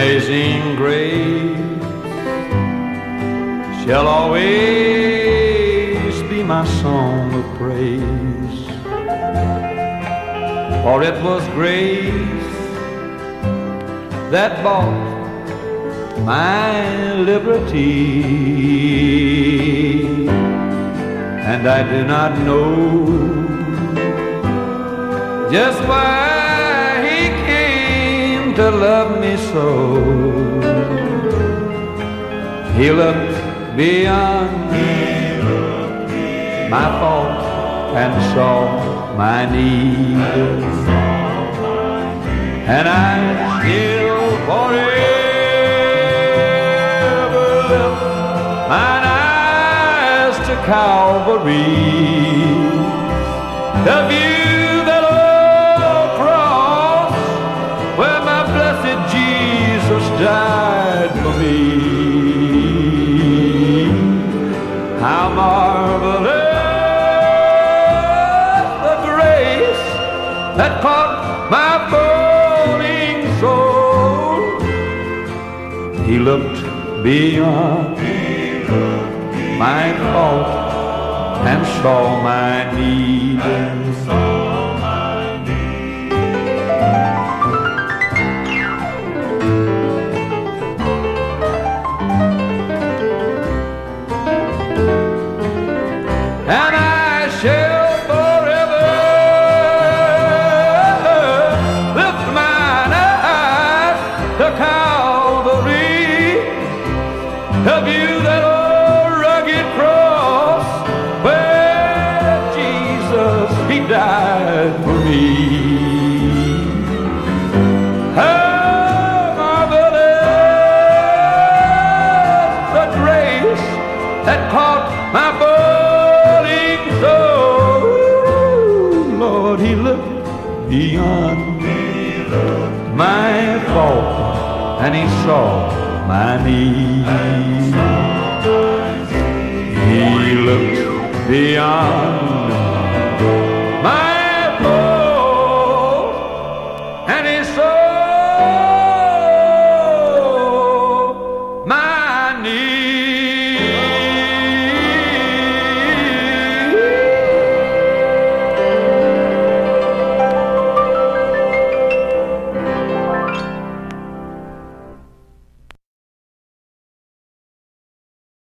Amazing grace shall always be my song of praise. For it was grace that bought my liberty. And I do not know just why came love me so. He looked beyond my fault and saw my need. And I still forever lift mine eyes to Calvary. Died for me. How marvelous the grace that caught my falling soul. He looked beyond my fault and saw my need. Calvary, to view that old rugged cross where Jesus He died for me. How marvelous the grace that caught my falling soul. Lord, He looked beyond my fault and He saw my need. He looked beyond